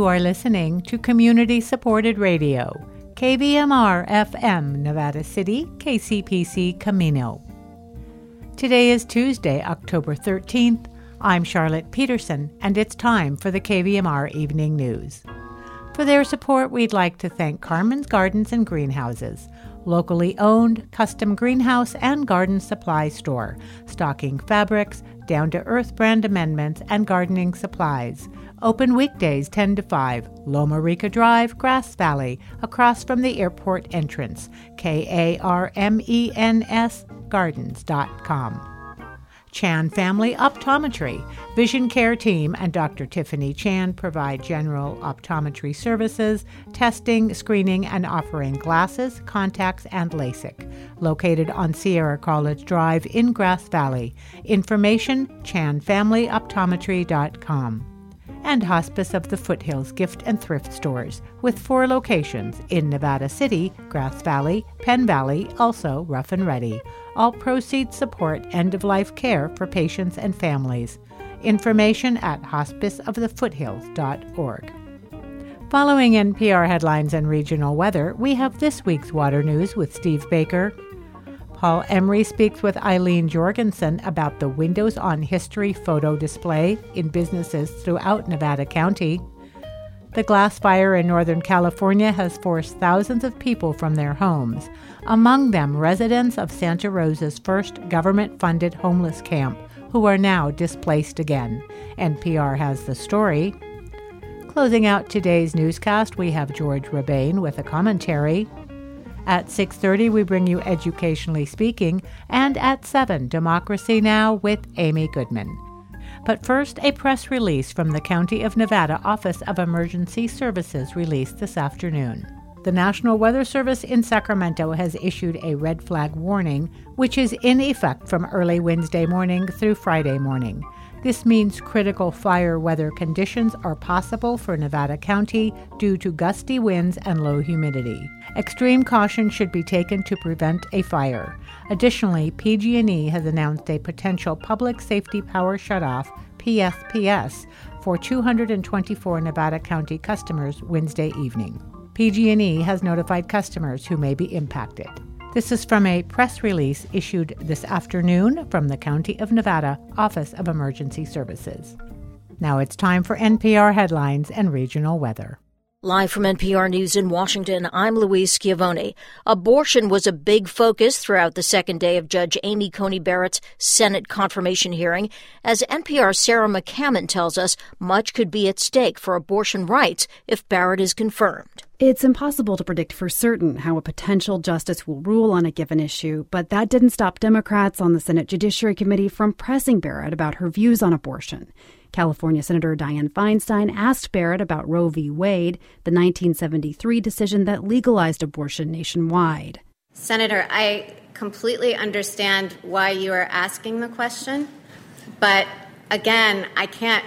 You are listening to community supported radio, KVMR FM, Nevada City, KCPC Camino. Today is Tuesday, October 13th. I'm Charlotte Peterson, and it's time for the KVMR Evening News. For their support, we'd like to thank Karmen's Gardens and Greenhouses, locally owned, custom greenhouse and garden supply store, stocking fabrics, down to earth brand amendments, and gardening supplies. Open weekdays 10 to 5, Loma Rica Drive, Grass Valley, across from the airport entrance. K A R M E N S gardens.com. Chan Family Optometry. Vision Care Team and Dr. Tiffany Chan provide general optometry services, testing, screening, and offering glasses, contacts, and LASIK. Located on Sierra College Drive in Grass Valley. Information chanfamilyoptometry.com and Hospice of the Foothills gift and thrift stores, with four locations in Nevada City, Grass Valley, Penn Valley, also Rough and Ready. All proceeds support end of life care for patients and families. Information at hospiceofthefoothills.org. Following NPR headlines and regional weather, we have this week's water news with Steve Baker. Paul Emery speaks with Eileen Jorgensen about the Windows on History photo display in businesses throughout Nevada County. The glass fire in Northern California has forced thousands of people from their homes, among them residents of Santa Rosa's first government funded homeless camp, who are now displaced again. NPR has the story. Closing out today's newscast, we have George Rebane with a commentary. At 6:30 we bring you Educationally Speaking and at 7 Democracy Now with Amy Goodman. But first, a press release from the County of Nevada Office of Emergency Services released this afternoon. The National Weather Service in Sacramento has issued a red flag warning, which is in effect from early Wednesday morning through Friday morning. This means critical fire weather conditions are possible for Nevada County due to gusty winds and low humidity. Extreme caution should be taken to prevent a fire. Additionally, PG&E has announced a potential public safety power shutoff (PSPS) for 224 Nevada County customers Wednesday evening. PG&E has notified customers who may be impacted. This is from a press release issued this afternoon from the County of Nevada Office of Emergency Services. Now it's time for NPR headlines and regional weather. Live from NPR News in Washington, I'm Louise Schiavone. Abortion was a big focus throughout the second day of Judge Amy Coney Barrett's Senate confirmation hearing. As NPR's Sarah McCammon tells us, much could be at stake for abortion rights if Barrett is confirmed. It's impossible to predict for certain how a potential justice will rule on a given issue, but that didn't stop Democrats on the Senate Judiciary Committee from pressing Barrett about her views on abortion. California Senator Dianne Feinstein asked Barrett about Roe v. Wade, the 1973 decision that legalized abortion nationwide. Senator, I completely understand why you are asking the question, but again, I can't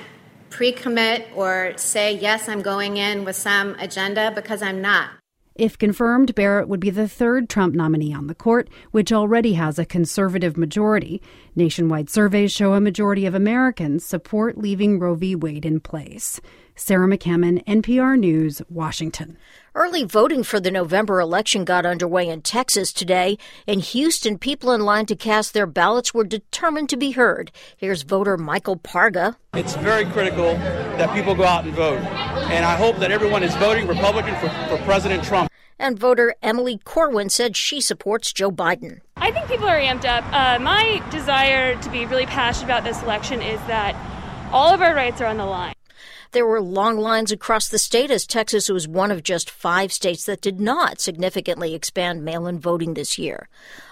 pre commit or say, yes, I'm going in with some agenda because I'm not. If confirmed, Barrett would be the third Trump nominee on the court, which already has a conservative majority. Nationwide surveys show a majority of Americans support leaving Roe v. Wade in place. Sarah McCammon, NPR News, Washington. Early voting for the November election got underway in Texas today. In Houston, people in line to cast their ballots were determined to be heard. Here's voter Michael Parga. It's very critical that people go out and vote. And I hope that everyone is voting Republican for, for President Trump. And voter Emily Corwin said she supports Joe Biden. I think people are amped up. Uh, my desire to be really passionate about this election is that all of our rights are on the line. There were long lines across the state as Texas was one of just five states that did not significantly expand mail in voting this year.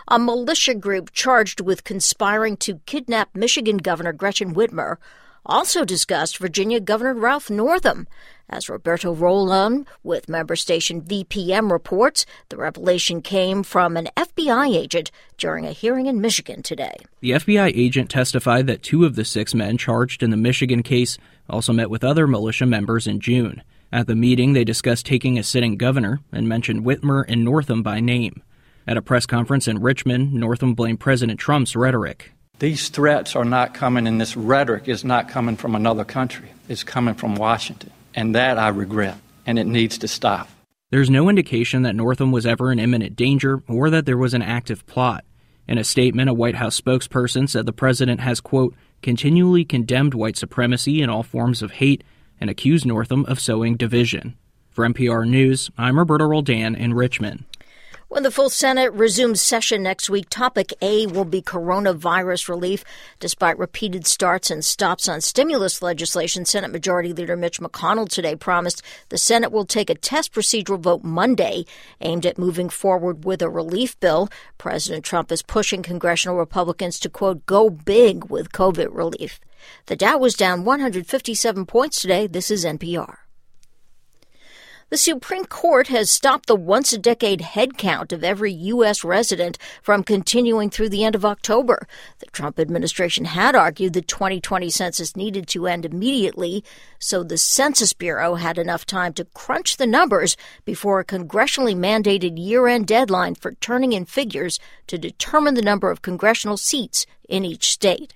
A militia group charged with conspiring to kidnap Michigan Governor Gretchen Whitmer also discussed Virginia Governor Ralph Northam. As Roberto Roldan with member station VPM reports, the revelation came from an FBI agent during a hearing in Michigan today. The FBI agent testified that two of the six men charged in the Michigan case also met with other militia members in June. At the meeting, they discussed taking a sitting governor and mentioned Whitmer and Northam by name. At a press conference in Richmond, Northam blamed President Trump's rhetoric. These threats are not coming, and this rhetoric is not coming from another country. It's coming from Washington. And that I regret, and it needs to stop. There's no indication that Northam was ever in imminent danger or that there was an active plot. In a statement, a White House spokesperson said the president has, quote, continually condemned white supremacy and all forms of hate and accused Northam of sowing division. For NPR News, I'm Roberto Roldan in Richmond. When the full Senate resumes session next week, topic A will be coronavirus relief. Despite repeated starts and stops on stimulus legislation, Senate Majority Leader Mitch McConnell today promised the Senate will take a test procedural vote Monday aimed at moving forward with a relief bill. President Trump is pushing congressional Republicans to, quote, go big with COVID relief. The Dow was down 157 points today. This is NPR. The Supreme Court has stopped the once a decade headcount of every U.S. resident from continuing through the end of October. The Trump administration had argued the 2020 census needed to end immediately, so the Census Bureau had enough time to crunch the numbers before a congressionally mandated year end deadline for turning in figures to determine the number of congressional seats in each state.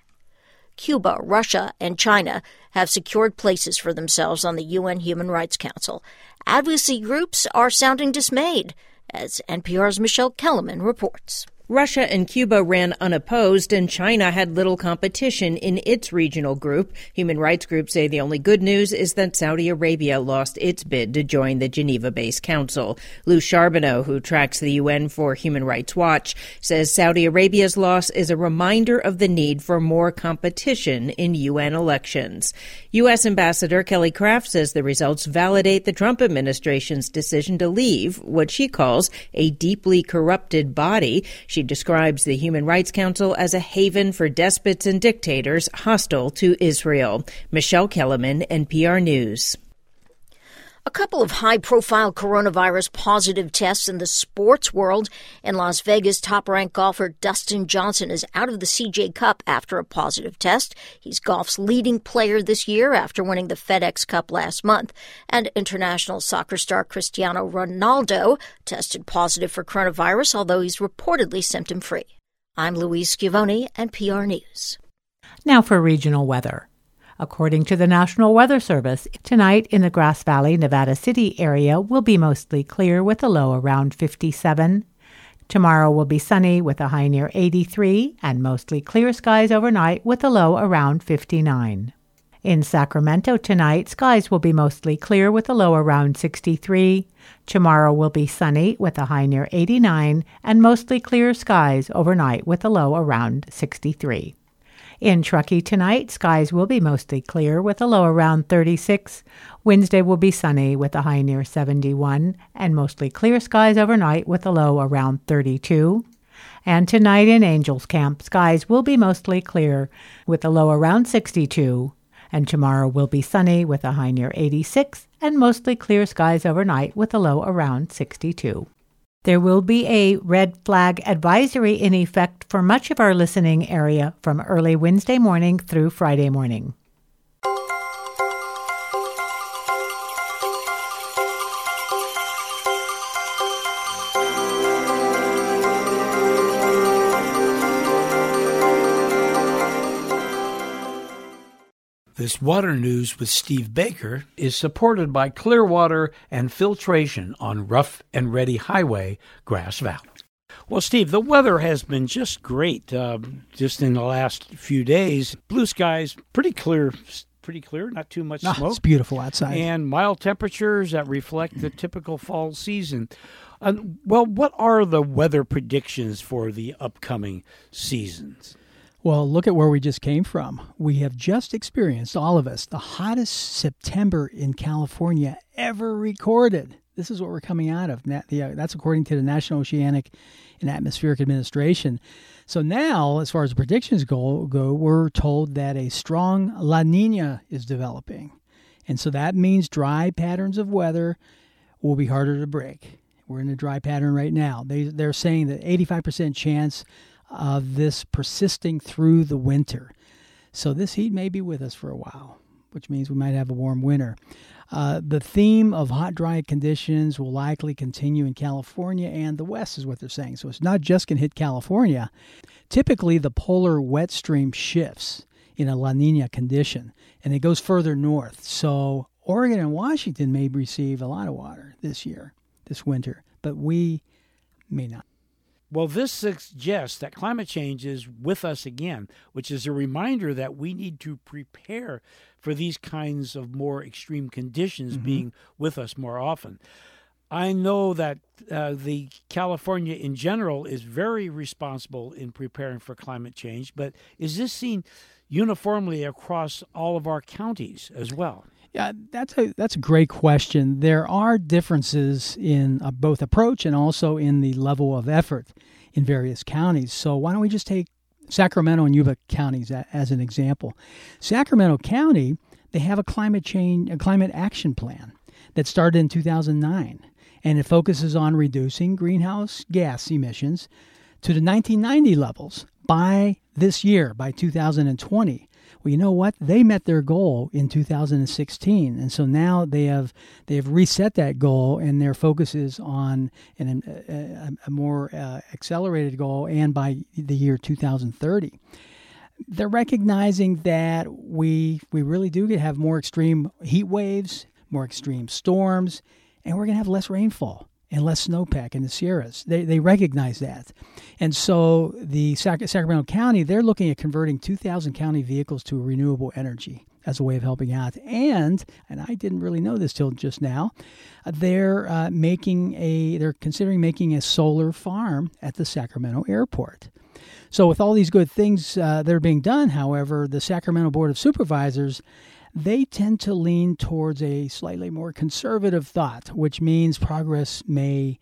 Cuba, Russia, and China have secured places for themselves on the UN Human Rights Council. Advocacy groups are sounding dismayed, as NPR's Michelle Kelemen reports. Russia and Cuba ran unopposed, and China had little competition in its regional group. Human rights groups say the only good news is that Saudi Arabia lost its bid to join the Geneva based council. Lou Charbonneau, who tracks the UN for Human Rights Watch, says Saudi Arabia's loss is a reminder of the need for more competition in UN elections. U.S. Ambassador Kelly Craft says the results validate the Trump administration's decision to leave what she calls a deeply corrupted body. Describes the Human Rights Council as a haven for despots and dictators hostile to Israel. Michelle Kelemen, NPR News. A couple of high profile coronavirus positive tests in the sports world. In Las Vegas, top ranked golfer Dustin Johnson is out of the CJ Cup after a positive test. He's golf's leading player this year after winning the FedEx Cup last month. And international soccer star Cristiano Ronaldo tested positive for coronavirus, although he's reportedly symptom free. I'm Louise Schiavone, PR News. Now for regional weather. According to the National Weather Service, tonight in the Grass Valley, Nevada City area will be mostly clear with a low around 57. Tomorrow will be sunny with a high near 83 and mostly clear skies overnight with a low around 59. In Sacramento tonight, skies will be mostly clear with a low around 63. Tomorrow will be sunny with a high near 89 and mostly clear skies overnight with a low around 63. In Truckee tonight, skies will be mostly clear with a low around 36. Wednesday will be sunny with a high near 71 and mostly clear skies overnight with a low around 32. And tonight in Angels Camp, skies will be mostly clear with a low around 62. And tomorrow will be sunny with a high near 86 and mostly clear skies overnight with a low around 62. There will be a red flag advisory in effect for much of our listening area from early Wednesday morning through Friday morning. This water news with Steve Baker is supported by Clearwater and Filtration on Rough and Ready Highway, Grass Valley. Well, Steve, the weather has been just great. Uh, just in the last few days, blue skies, pretty clear, pretty clear, not too much smoke. it's beautiful outside, and mild temperatures that reflect the typical fall season. Uh, well, what are the weather predictions for the upcoming seasons? Well, look at where we just came from. We have just experienced, all of us, the hottest September in California ever recorded. This is what we're coming out of. Uh, that's according to the National Oceanic and Atmospheric Administration. So now, as far as predictions go, go we're told that a strong La Nina is developing. And so that means dry patterns of weather will be harder to break. We're in a dry pattern right now. They, they're saying that 85% chance of this persisting through the winter. So this heat may be with us for a while, which means we might have a warm winter. Uh, the theme of hot, dry conditions will likely continue in California and the West, is what they're saying. So it's not just going to hit California. Typically, the polar jet stream shifts in a La Nina condition and it goes further north. So Oregon and Washington may receive a lot of water this year, this winter, but we may not. Well, this suggests that climate change is with us again, which is a reminder that we need to prepare for these kinds of more extreme conditions mm-hmm. being with us more often. I know that uh, the California in general is very responsible in preparing for climate change, but is this seen uniformly across all of our counties as well? Yeah, that's a that's a great question. There are differences in uh, both approach and also in the level of effort in various counties. So why don't we just take Sacramento and Yuba counties as an example? Sacramento County, they have a climate change a climate action plan that started in 2009 and it focuses on reducing greenhouse gas emissions to the 1990 levels by this year by 2020 well, you know what? They met their goal in 2016, and so now they have they have reset that goal, and their focus is on an, a, a, more uh, accelerated goal, and by the year 2030 they're recognizing that we we really do have more extreme heat waves, more extreme storms, and we're going to have less rainfall and less snowpack in the Sierras. They, they recognize that. And so the Sac- Sacramento County, they're looking at converting 2,000 county vehicles to renewable energy as a way of helping out. And, and I didn't really know this till just now, they're uh, making a, they're considering making a solar farm at the Sacramento airport. So with all these good things uh, that are being done, however, the Sacramento Board of Supervisors they tend to lean towards a slightly more conservative thought, which means progress may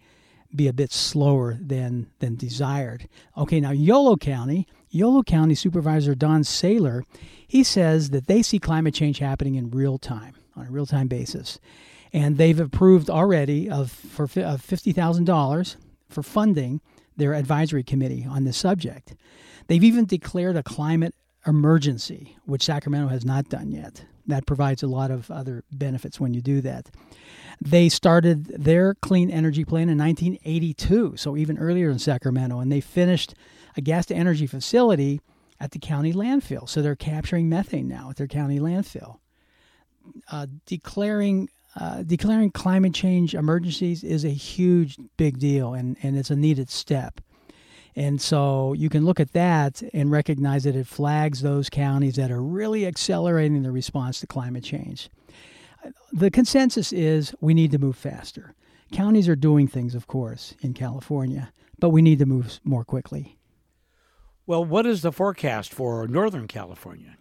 be a bit slower than than desired. Okay, now Yolo County, Yolo County Supervisor Don Saylor, he says that they see climate change happening in real time, on a real time basis, and they've approved already of for of fifty thousand dollars for funding their advisory committee on this subject. They've even declared a climate emergency, which Sacramento has not done yet that provides a lot of other benefits when you do that. They started their clean energy plan in 1982, so even earlier in Sacramento, and they finished a gas to energy facility at the county landfill. So they're capturing methane now at their county landfill. Uh, declaring uh, declaring climate change emergencies is a huge big deal, and, and it's a needed step. And so you can look at that and recognize that it flags those counties that are really accelerating the response to climate change. The consensus is we need to move faster. Counties are doing things, of course, in California, but we need to move more quickly. Well, what is the forecast for Northern California?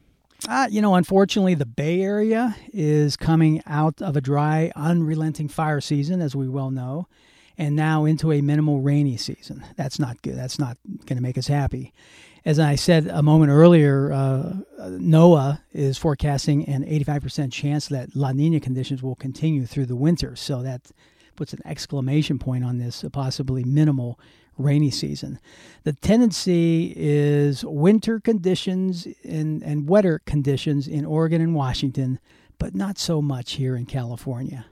Uh, you know, unfortunately, the Bay Area is coming out of a dry, unrelenting fire season, as we well know and now into a minimal rainy season. That's not good. That's not going to make us happy. As I said a moment earlier, uh, NOAA is forecasting an 85% chance that La Nina conditions will continue through the winter. So that puts an exclamation point on this possibly minimal rainy season. The tendency is winter conditions and, and wetter conditions in Oregon and Washington, but not so much here in California.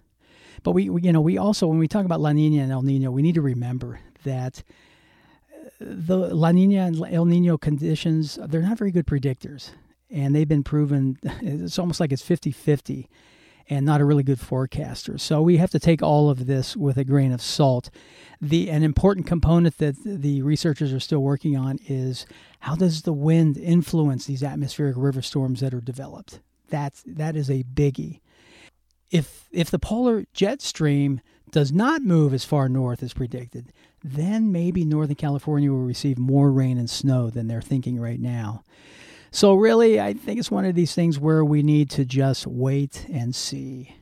But we, we, you know, we also when we talk about La Nina and El Nino, we need to remember that uh, the La Nina and El Nino conditions they're not very good predictors, and they've been proven. It's almost like it's 50-50 and not a really good forecaster. So we have to take all of this with a grain of salt. The an important component that the researchers are still working on is how does the wind influence these atmospheric river storms that are developed. That's that is a biggie if if the polar jet stream does not move as far north as predicted, then maybe Northern California will receive more rain and snow than they're thinking right now. So really, I think it's one of these things where we need to just wait and see.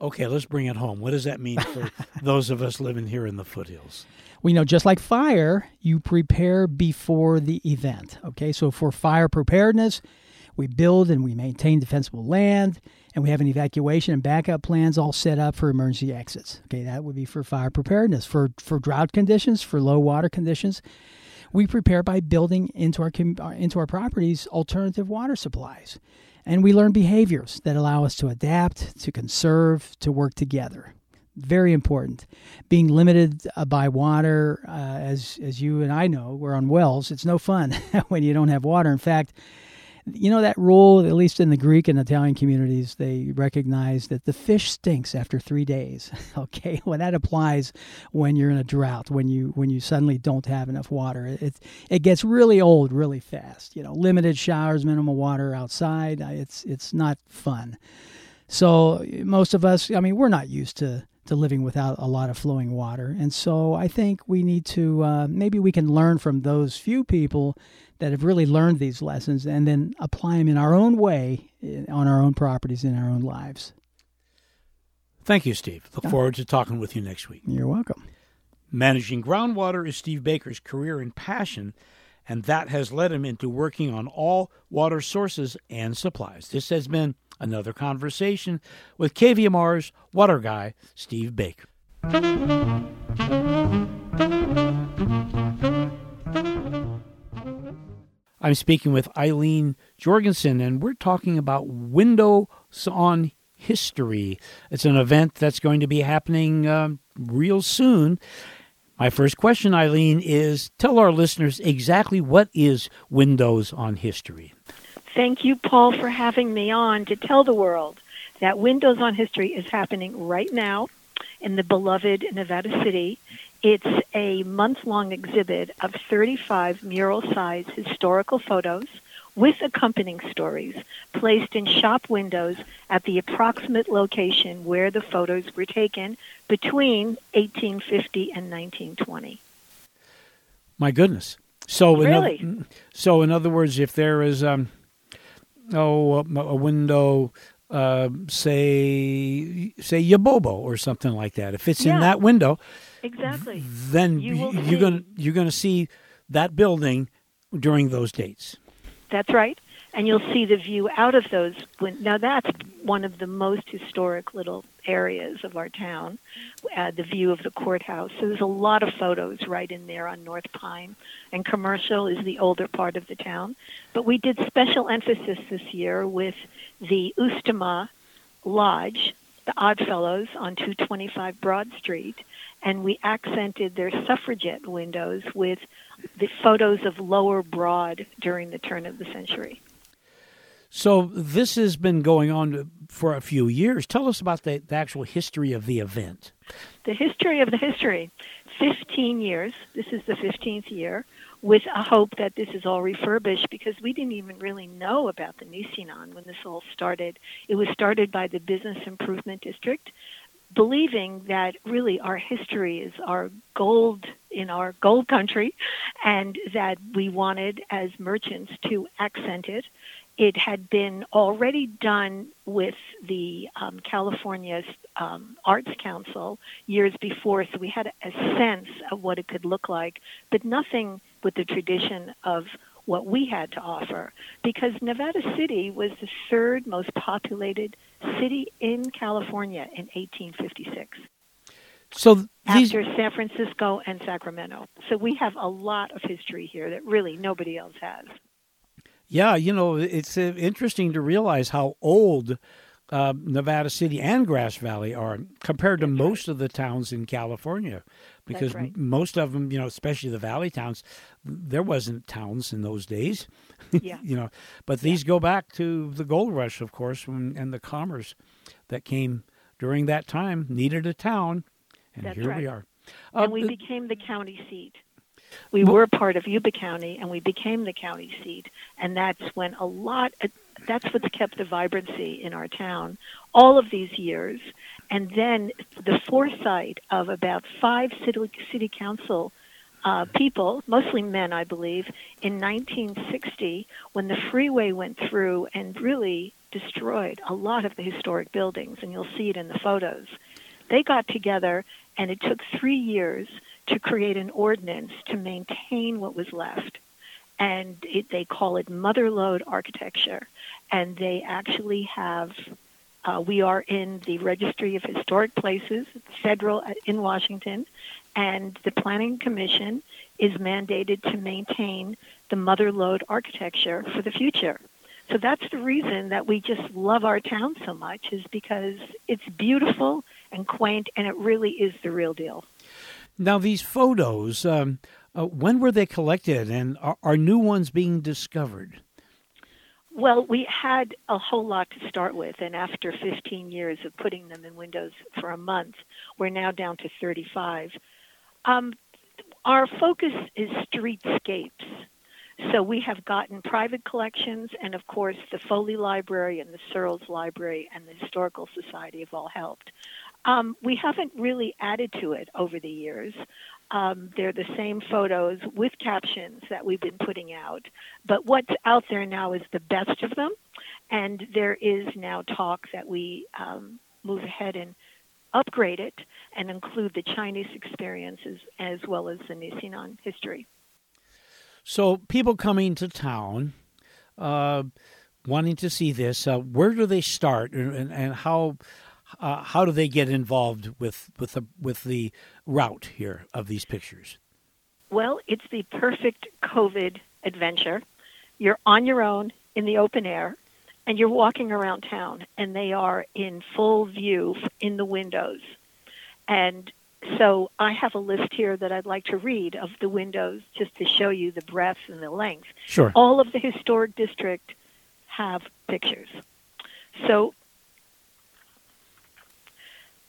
Okay, let's bring it home. What does that mean for those of us living here in the foothills? We know just like fire, you prepare before the event. Okay, so for fire preparedness, we build and we maintain defensible land and we have an evacuation and backup plans all set up for emergency exits. Okay, that would be for fire preparedness. For for drought conditions, for low water conditions, we prepare by building into our uh, into our properties alternative water supplies, and we learn behaviors that allow us to adapt, to conserve, to work together. Very important. Being limited uh, by water, uh, as as you and I know, we're on wells. It's no fun when you don't have water. In fact you know that rule, at least in the Greek and Italian communities, they recognize that the fish stinks after three days. okay, well that applies when you're in a drought, when you when you suddenly don't have enough water. It it gets really old really fast. You know, limited showers, minimal water outside. Uh, it's it's not fun. So most of us, I mean, we're not used to to living without a lot of flowing water. And so I think we need to uh, maybe we can learn from those few people that have really learned these lessons and then apply them in our own way eh, on our own properties in our own lives. Thank you, Steve. Look forward to talking with you next week. You're welcome. Managing groundwater is Steve Baker's career and passion, and that has led him into working on all water sources and supplies. This has been another conversation with KVMR's water guy, Steve Baker. I'm speaking with Eileen Jorgensen, and we're talking about Windows on History. It's an event that's going to be happening um, real soon. My first question, Eileen, is tell our listeners exactly what is Windows on History. Thank you, Paul, for having me on to tell the world that Windows on History is happening right now in the beloved Nevada City. It's a month long exhibit of 35 mural sized historical photos with accompanying stories placed in shop windows at the approximate location where the photos were taken between 1850 and 1920. My goodness. So, really? in, other, so in other words, if there is um, oh, a, a window, uh, say say Yabobo or something like that. If it's yeah, in that window, exactly, then you you're gonna you're gonna see that building during those dates. That's right and you'll see the view out of those. Now that's one of the most historic little areas of our town, uh, the view of the courthouse. So there's a lot of photos right in there on North Pine, and Commercial is the older part of the town. But we did special emphasis this year with the Oustomah Lodge, the Oddfellows on 225 Broad Street, and we accented their suffragette windows with the photos of Lower Broad during the turn of the century. So this has been going on for a few years. Tell us about the, the, actual history of the event. The history of the history. 15 years. This is the 15th year with a hope that this is all refurbished because we didn't even really know about the Nisenan when this all started. It was started by the Business Improvement District believing that really our history is our gold in our gold country and that we wanted as merchants to accent it it had been already done with the um, California um, Arts Council years before, so we had a sense of what it could look like, but nothing with the tradition of what we had to offer. Because Nevada City was the third most populated city in California in 1856. So these... after San Francisco and Sacramento. So we have a lot of history here that really nobody else has. Yeah, you know, it's uh, interesting to realize how old uh, Nevada City and Grass Valley are compared to That's most right. of the towns in California. Because right. m- most of them, you know, especially the valley towns, there wasn't towns in those days. Yeah. you know, but these go back to the gold rush, of course, when, and the commerce that came during that time needed a town, and That's here right. we are. and Uh, we became the county seat. We were part of Yuba County, and we became the county seat, and that's when a lot. That's what's kept the vibrancy in our town all of these years, and then the foresight of about five city, city council uh, people, mostly men, I believe, in 1960 when the freeway went through and really destroyed a lot of the historic buildings, and you'll see it in the photos. They got together, and it took three years to create an ordinance to maintain what was left. And it, they call it mother lode architecture. And they actually have, uh, we are in the Registry of Historic Places, federal uh, in Washington, and the Planning Commission is mandated to maintain the mother lode architecture for the future. So that's the reason that we just love our town so much is because it's beautiful and quaint and it really is the real deal. Now, these photos, um, uh, when were they collected, and are, are, new ones being discovered? Well, we had a whole lot to start with, and after 15 years of putting them in windows for a month, we're now down to 35. Um, our focus is streetscapes. So we have gotten private collections, and of course, the Foley Library and the Searles Library and the Historical Society have all helped. Um, we haven't really added to it over the years. Um, they're the same photos with captions that we've been putting out. But what's out there now is the best of them. And there is now talk that we um, move ahead and upgrade it and include the Chinese experiences as well as the Nisenan history. So, people coming to town, uh, wanting to see this, uh, where do they start, and, and how uh, how do they get involved with with the with the route here of these pictures? Well, it's the perfect COVID adventure. You're on your own in the open air, and you're walking around town, and they are in full view in the windows. And so I have a list here that I'd like to read of the windows just to show you the breadth and the length. Sure. All of the historic district have pictures. So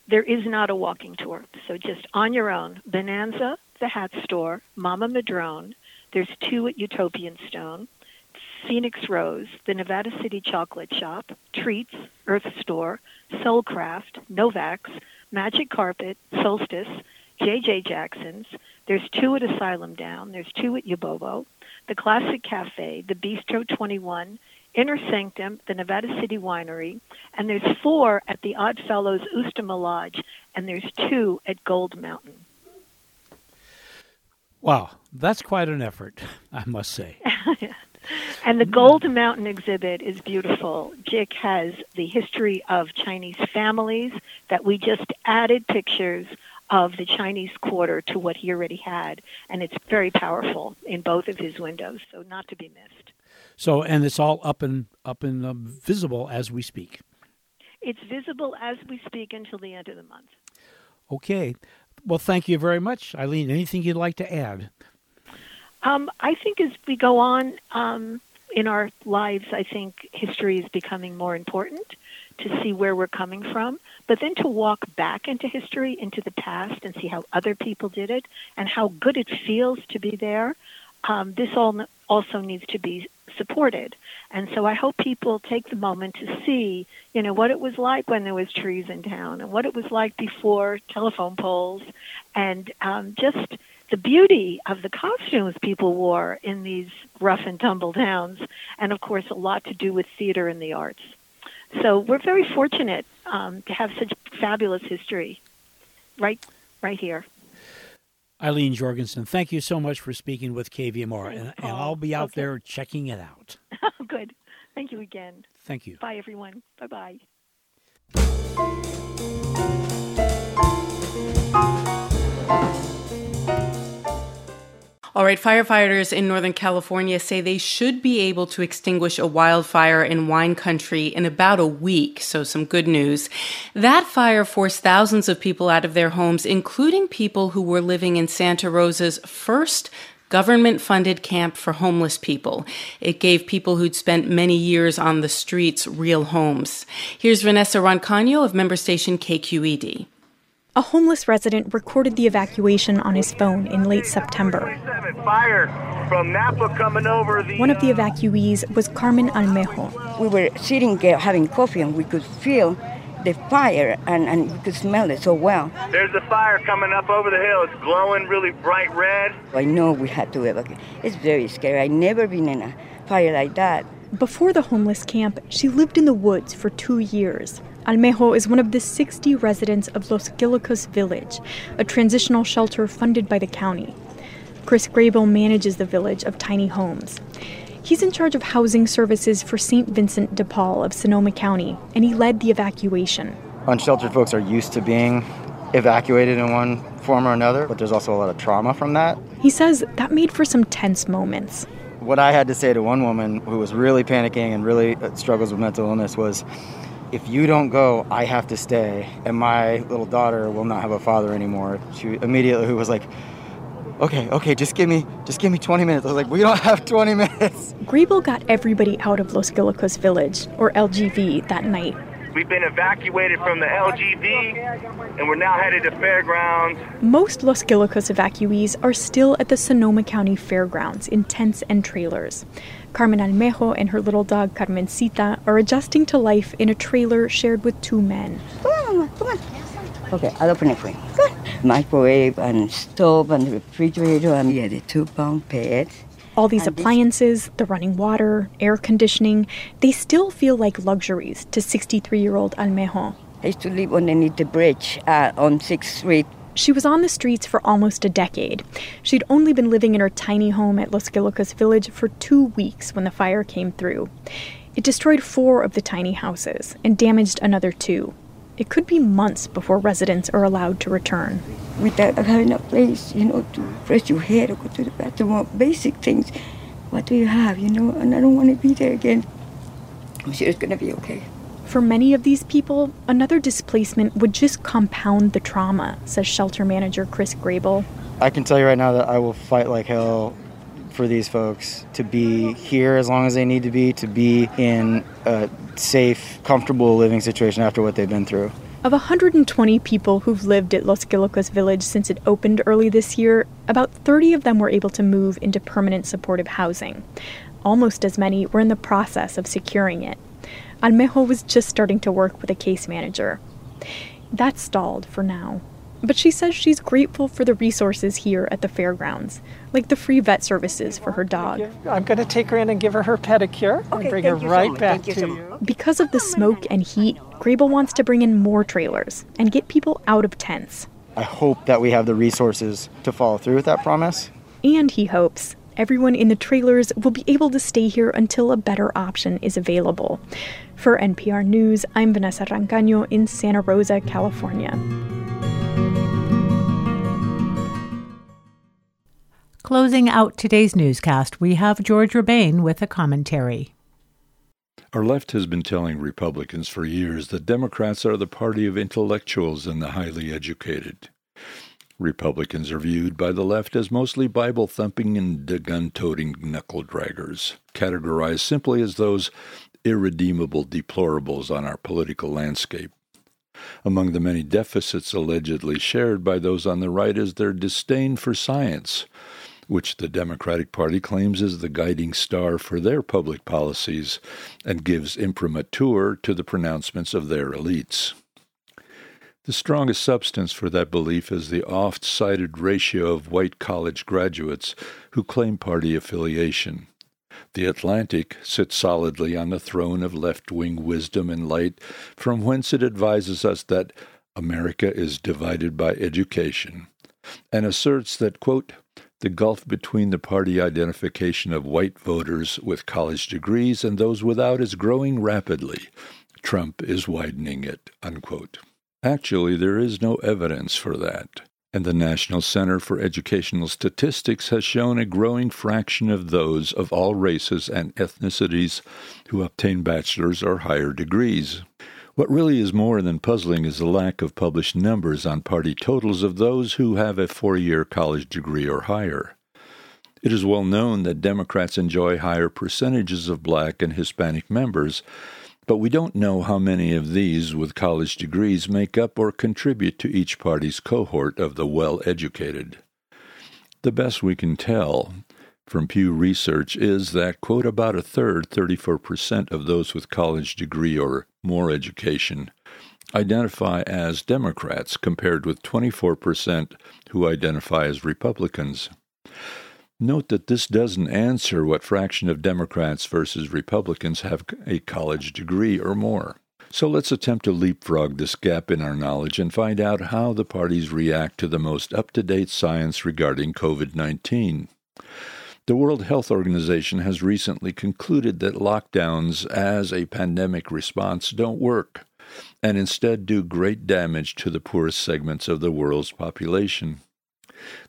there is not a walking tour. So just on your own, Bonanza, the hat store, Mama Madrone, there's two at Utopian Stone, Phoenix Rose, the Nevada City Chocolate Shop, Treats, Earth Store, Soulcraft, Novak's, Magic Carpet, Solstice, J.J. Jackson's. There's two at Asylum Down. There's two at Yabobo. The Classic Cafe, the Bistro 21, Inner Sanctum, the Nevada City Winery, and there's four at the Oddfellows Oustomah Lodge, and there's two at Gold Mountain. Wow, that's quite an effort, I must say. and the Gold Mountain exhibit is beautiful. Jick has the history of Chinese families that we just added pictures of the Chinese quarter to what he already had, and it's very powerful in both of his windows, so not to be missed. So, and it's all up and up and uh, visible as we speak. It's visible as we speak until the end of the month. Okay. Well, thank you very much, Eileen. Anything you'd like to add? Um, I think as we go on um, in our lives, I think history is becoming more important to see where we're coming from, but then to walk back into history, into the past, and see how other people did it and how good it feels to be there. Um, this all also needs to be supported. And so I hope people take the moment to see, you know, what it was like when there was trees in town and what it was like before telephone poles and um, just the beauty of the costumes people wore in these rough and tumble towns, and of course, a lot to do with theater and the arts. So we're very fortunate um, to have such fabulous history right, right here. Eileen Jorgensen, thank you so much for speaking with KVMR, and, and I'll be out okay. there checking it out. Oh, good. Thank you again. Thank you. Bye, everyone. Bye bye. All right, firefighters in Northern California say they should be able to extinguish a wildfire in wine country in about a week, so some good news. That fire forced thousands of people out of their homes, including people who were living in Santa Rosa's first government funded camp for homeless people. It gave people who'd spent many years on the streets real homes. Here's Vanessa Rancaño of member station KQED. A homeless resident recorded the evacuation on his phone in late September. Fire from Napa coming over the, One of the evacuees was Carmen Almejo. We were sitting having coffee and we could feel the fire and, and we could smell it so well. There's a fire coming up over the hill. It's glowing really bright red. I know we had to evacuate. It's very scary. I've never been in a fire like that. Before the homeless camp, she lived in the woods for two years. Almejo is one of the 60 residents of Los Guilicos village, a transitional shelter funded by the county. Chris Grable manages the village of tiny homes. He's in charge of housing services for St. Vincent de Paul of Sonoma County, and he led the evacuation. Unsheltered folks are used to being evacuated in one form or another, but there's also a lot of trauma from that. He says that made for some tense moments. What I had to say to one woman who was really panicking and really uh, struggles with mental illness was, if you don't go, I have to stay, and my little daughter will not have a father anymore. She immediately was like, okay, okay, just give me, just give me 20 minutes. I was like, we don't have 20 minutes. Grable got everybody out of Los Guilicos Village, or LGV, that night. We've been evacuated from the LGV, and we're now headed to Fairgrounds. Most Los Guilicos evacuees are still at the Sonoma County Fairgrounds in tents and trailers. Carmen Almejo and her little dog Carmencita are adjusting to life in a trailer shared with two men. Come on, Mama, come on. Okay, I'll open it for you. Good. Microwave and stove and refrigerator and yeah, the two bunk bed. All these appliances, the running water, air conditioning, they still feel like luxuries to 63 year old Almejo. I used to live underneath the bridge uh, on 6th Street. She was on the streets for almost a decade. She'd only been living in her tiny home at Los Guilicos village for two weeks when the fire came through. It destroyed four of the tiny houses and damaged another two. It could be months before residents are allowed to return. Without having a place, you know, to brush your hair or go to the bathroom or basic things, what do you have, you know? And I don't want to be there again. I'm sure it's going to be okay. For many of these people, another displacement would just compound the trauma, says shelter manager Chris Grable. I can tell you right now that I will fight like hell for these folks to be here as long as they need to be, to be in a safe, comfortable living situation after what they've been through. Of 120 people who've lived at Los Guilicos Village since it opened early this year, about 30 of them were able to move into permanent supportive housing. Almost as many were in the process of securing it. Almejo was just starting to work with a case manager. That stalled for now. But she says she's grateful for the resources here at the fairgrounds, like the free vet services for her dog. I'm going to take her in and give her her pedicure Okay, and bring her thank you so right back Thank you to so you. Because of the smoke and heat, Grable wants to bring in more trailers and get people out of tents. I hope that we have the resources to follow through with that promise. And he hopes everyone in the trailers will be able to stay here until a better option is available. For NPR News, I'm Vanessa Rancaño in Santa Rosa, California. Closing out today's newscast, we have George Rebane with a commentary. Our left has been telling Republicans for years that Democrats are the party of intellectuals and the highly educated. Republicans are viewed by the left as mostly Bible thumping and gun toting knuckle draggers, categorized simply as those irredeemable deplorables on our political landscape. Among the many deficits allegedly shared by those on the right is their disdain for science, which the Democratic Party claims is the guiding star for their public policies and gives imprimatur to the pronouncements of their elites. The strongest substance for that belief is the oft cited ratio of white college graduates who claim party affiliation. The Atlantic sits solidly on the throne of left wing wisdom and light, from whence it advises us that America is divided by education, and asserts that, quote, the gulf between the party identification of white voters with college degrees and those without is growing rapidly. Trump is widening it. Unquote. Actually, there is no evidence for that. And the National Center for Educational Statistics has shown a growing fraction of those of all races and ethnicities who obtain bachelor's or higher degrees. What really is more than puzzling is the lack of published numbers on party totals of those who have a four year college degree or higher. It is well known that Democrats enjoy higher percentages of black and Hispanic members, but we don't know how many of these with college degrees make up or contribute to each party's cohort of the well educated. The best we can tell from Pew Research is that, quote, about a third, 34% of those with college degree or more education identify as Democrats, compared with 24% who identify as Republicans. Note that this doesn't answer what fraction of Democrats versus Republicans have a college degree or more. So let's attempt to leapfrog this gap in our knowledge and find out how the parties react to the most up to date science regarding COVID 19. The World Health Organization has recently concluded that lockdowns as a pandemic response don't work and instead do great damage to the poorest segments of the world's population.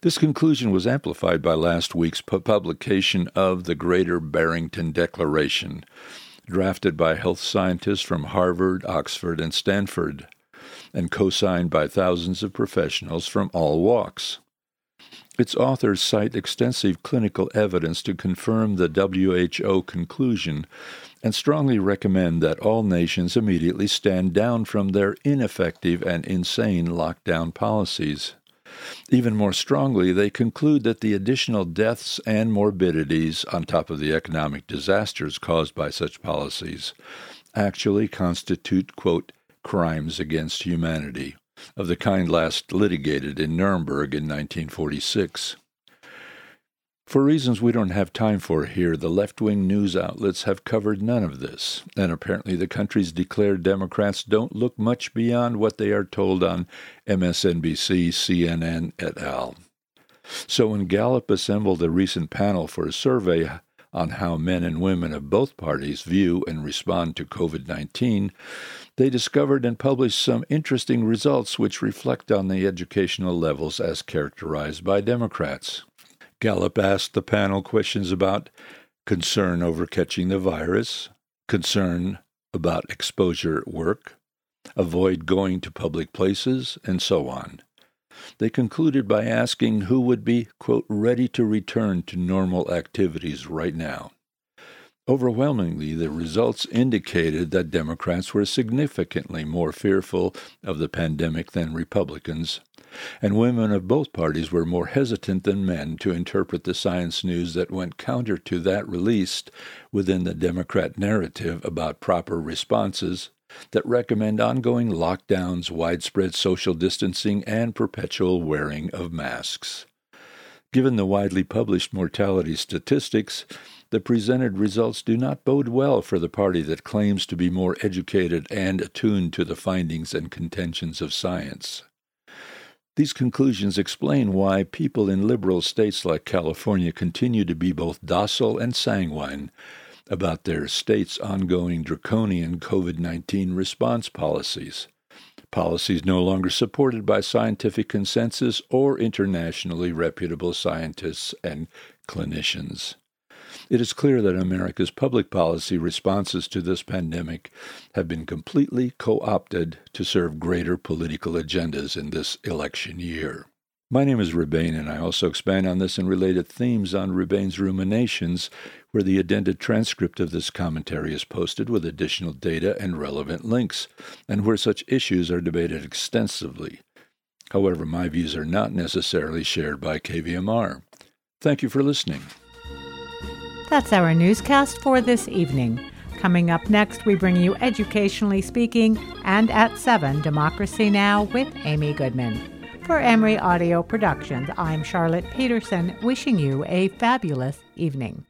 This conclusion was amplified by last week's pu- publication of the Greater Barrington Declaration, drafted by health scientists from Harvard, Oxford, and Stanford, and co signed by thousands of professionals from all walks. Its authors cite extensive clinical evidence to confirm the WHO conclusion and strongly recommend that all nations immediately stand down from their ineffective and insane lockdown policies. Even more strongly, they conclude that the additional deaths and morbidities, on top of the economic disasters caused by such policies, actually constitute, quote, crimes against humanity, of the kind last litigated in Nuremberg in 1946. For reasons we don't have time for here, the left wing news outlets have covered none of this, and apparently the country's declared Democrats don't look much beyond what they are told on MSNBC, CNN, et al. So when Gallup assembled a recent panel for a survey on how men and women of both parties view and respond to COVID 19, they discovered and published some interesting results which reflect on the educational levels as characterized by Democrats. Gallup asked the panel questions about concern over catching the virus, concern about exposure at work, avoid going to public places, and so on. They concluded by asking who would be, quote, ready to return to normal activities right now. Overwhelmingly, the results indicated that Democrats were significantly more fearful of the pandemic than Republicans, and women of both parties were more hesitant than men to interpret the science news that went counter to that released within the Democrat narrative about proper responses that recommend ongoing lockdowns, widespread social distancing, and perpetual wearing of masks. Given the widely published mortality statistics, the presented results do not bode well for the party that claims to be more educated and attuned to the findings and contentions of science. These conclusions explain why people in liberal states like California continue to be both docile and sanguine about their state's ongoing draconian COVID 19 response policies. Policies no longer supported by scientific consensus or internationally reputable scientists and clinicians. It is clear that America's public policy responses to this pandemic have been completely co opted to serve greater political agendas in this election year. My name is Rebane, and I also expand on this and related themes on Rebane's Ruminations, where the addended transcript of this commentary is posted with additional data and relevant links, and where such issues are debated extensively. However, my views are not necessarily shared by KVMR. Thank you for listening. That's our newscast for this evening. Coming up next, we bring you Educationally Speaking and at 7, Democracy Now! with Amy Goodman. For Emory Audio Productions, I'm Charlotte Peterson, wishing you a fabulous evening.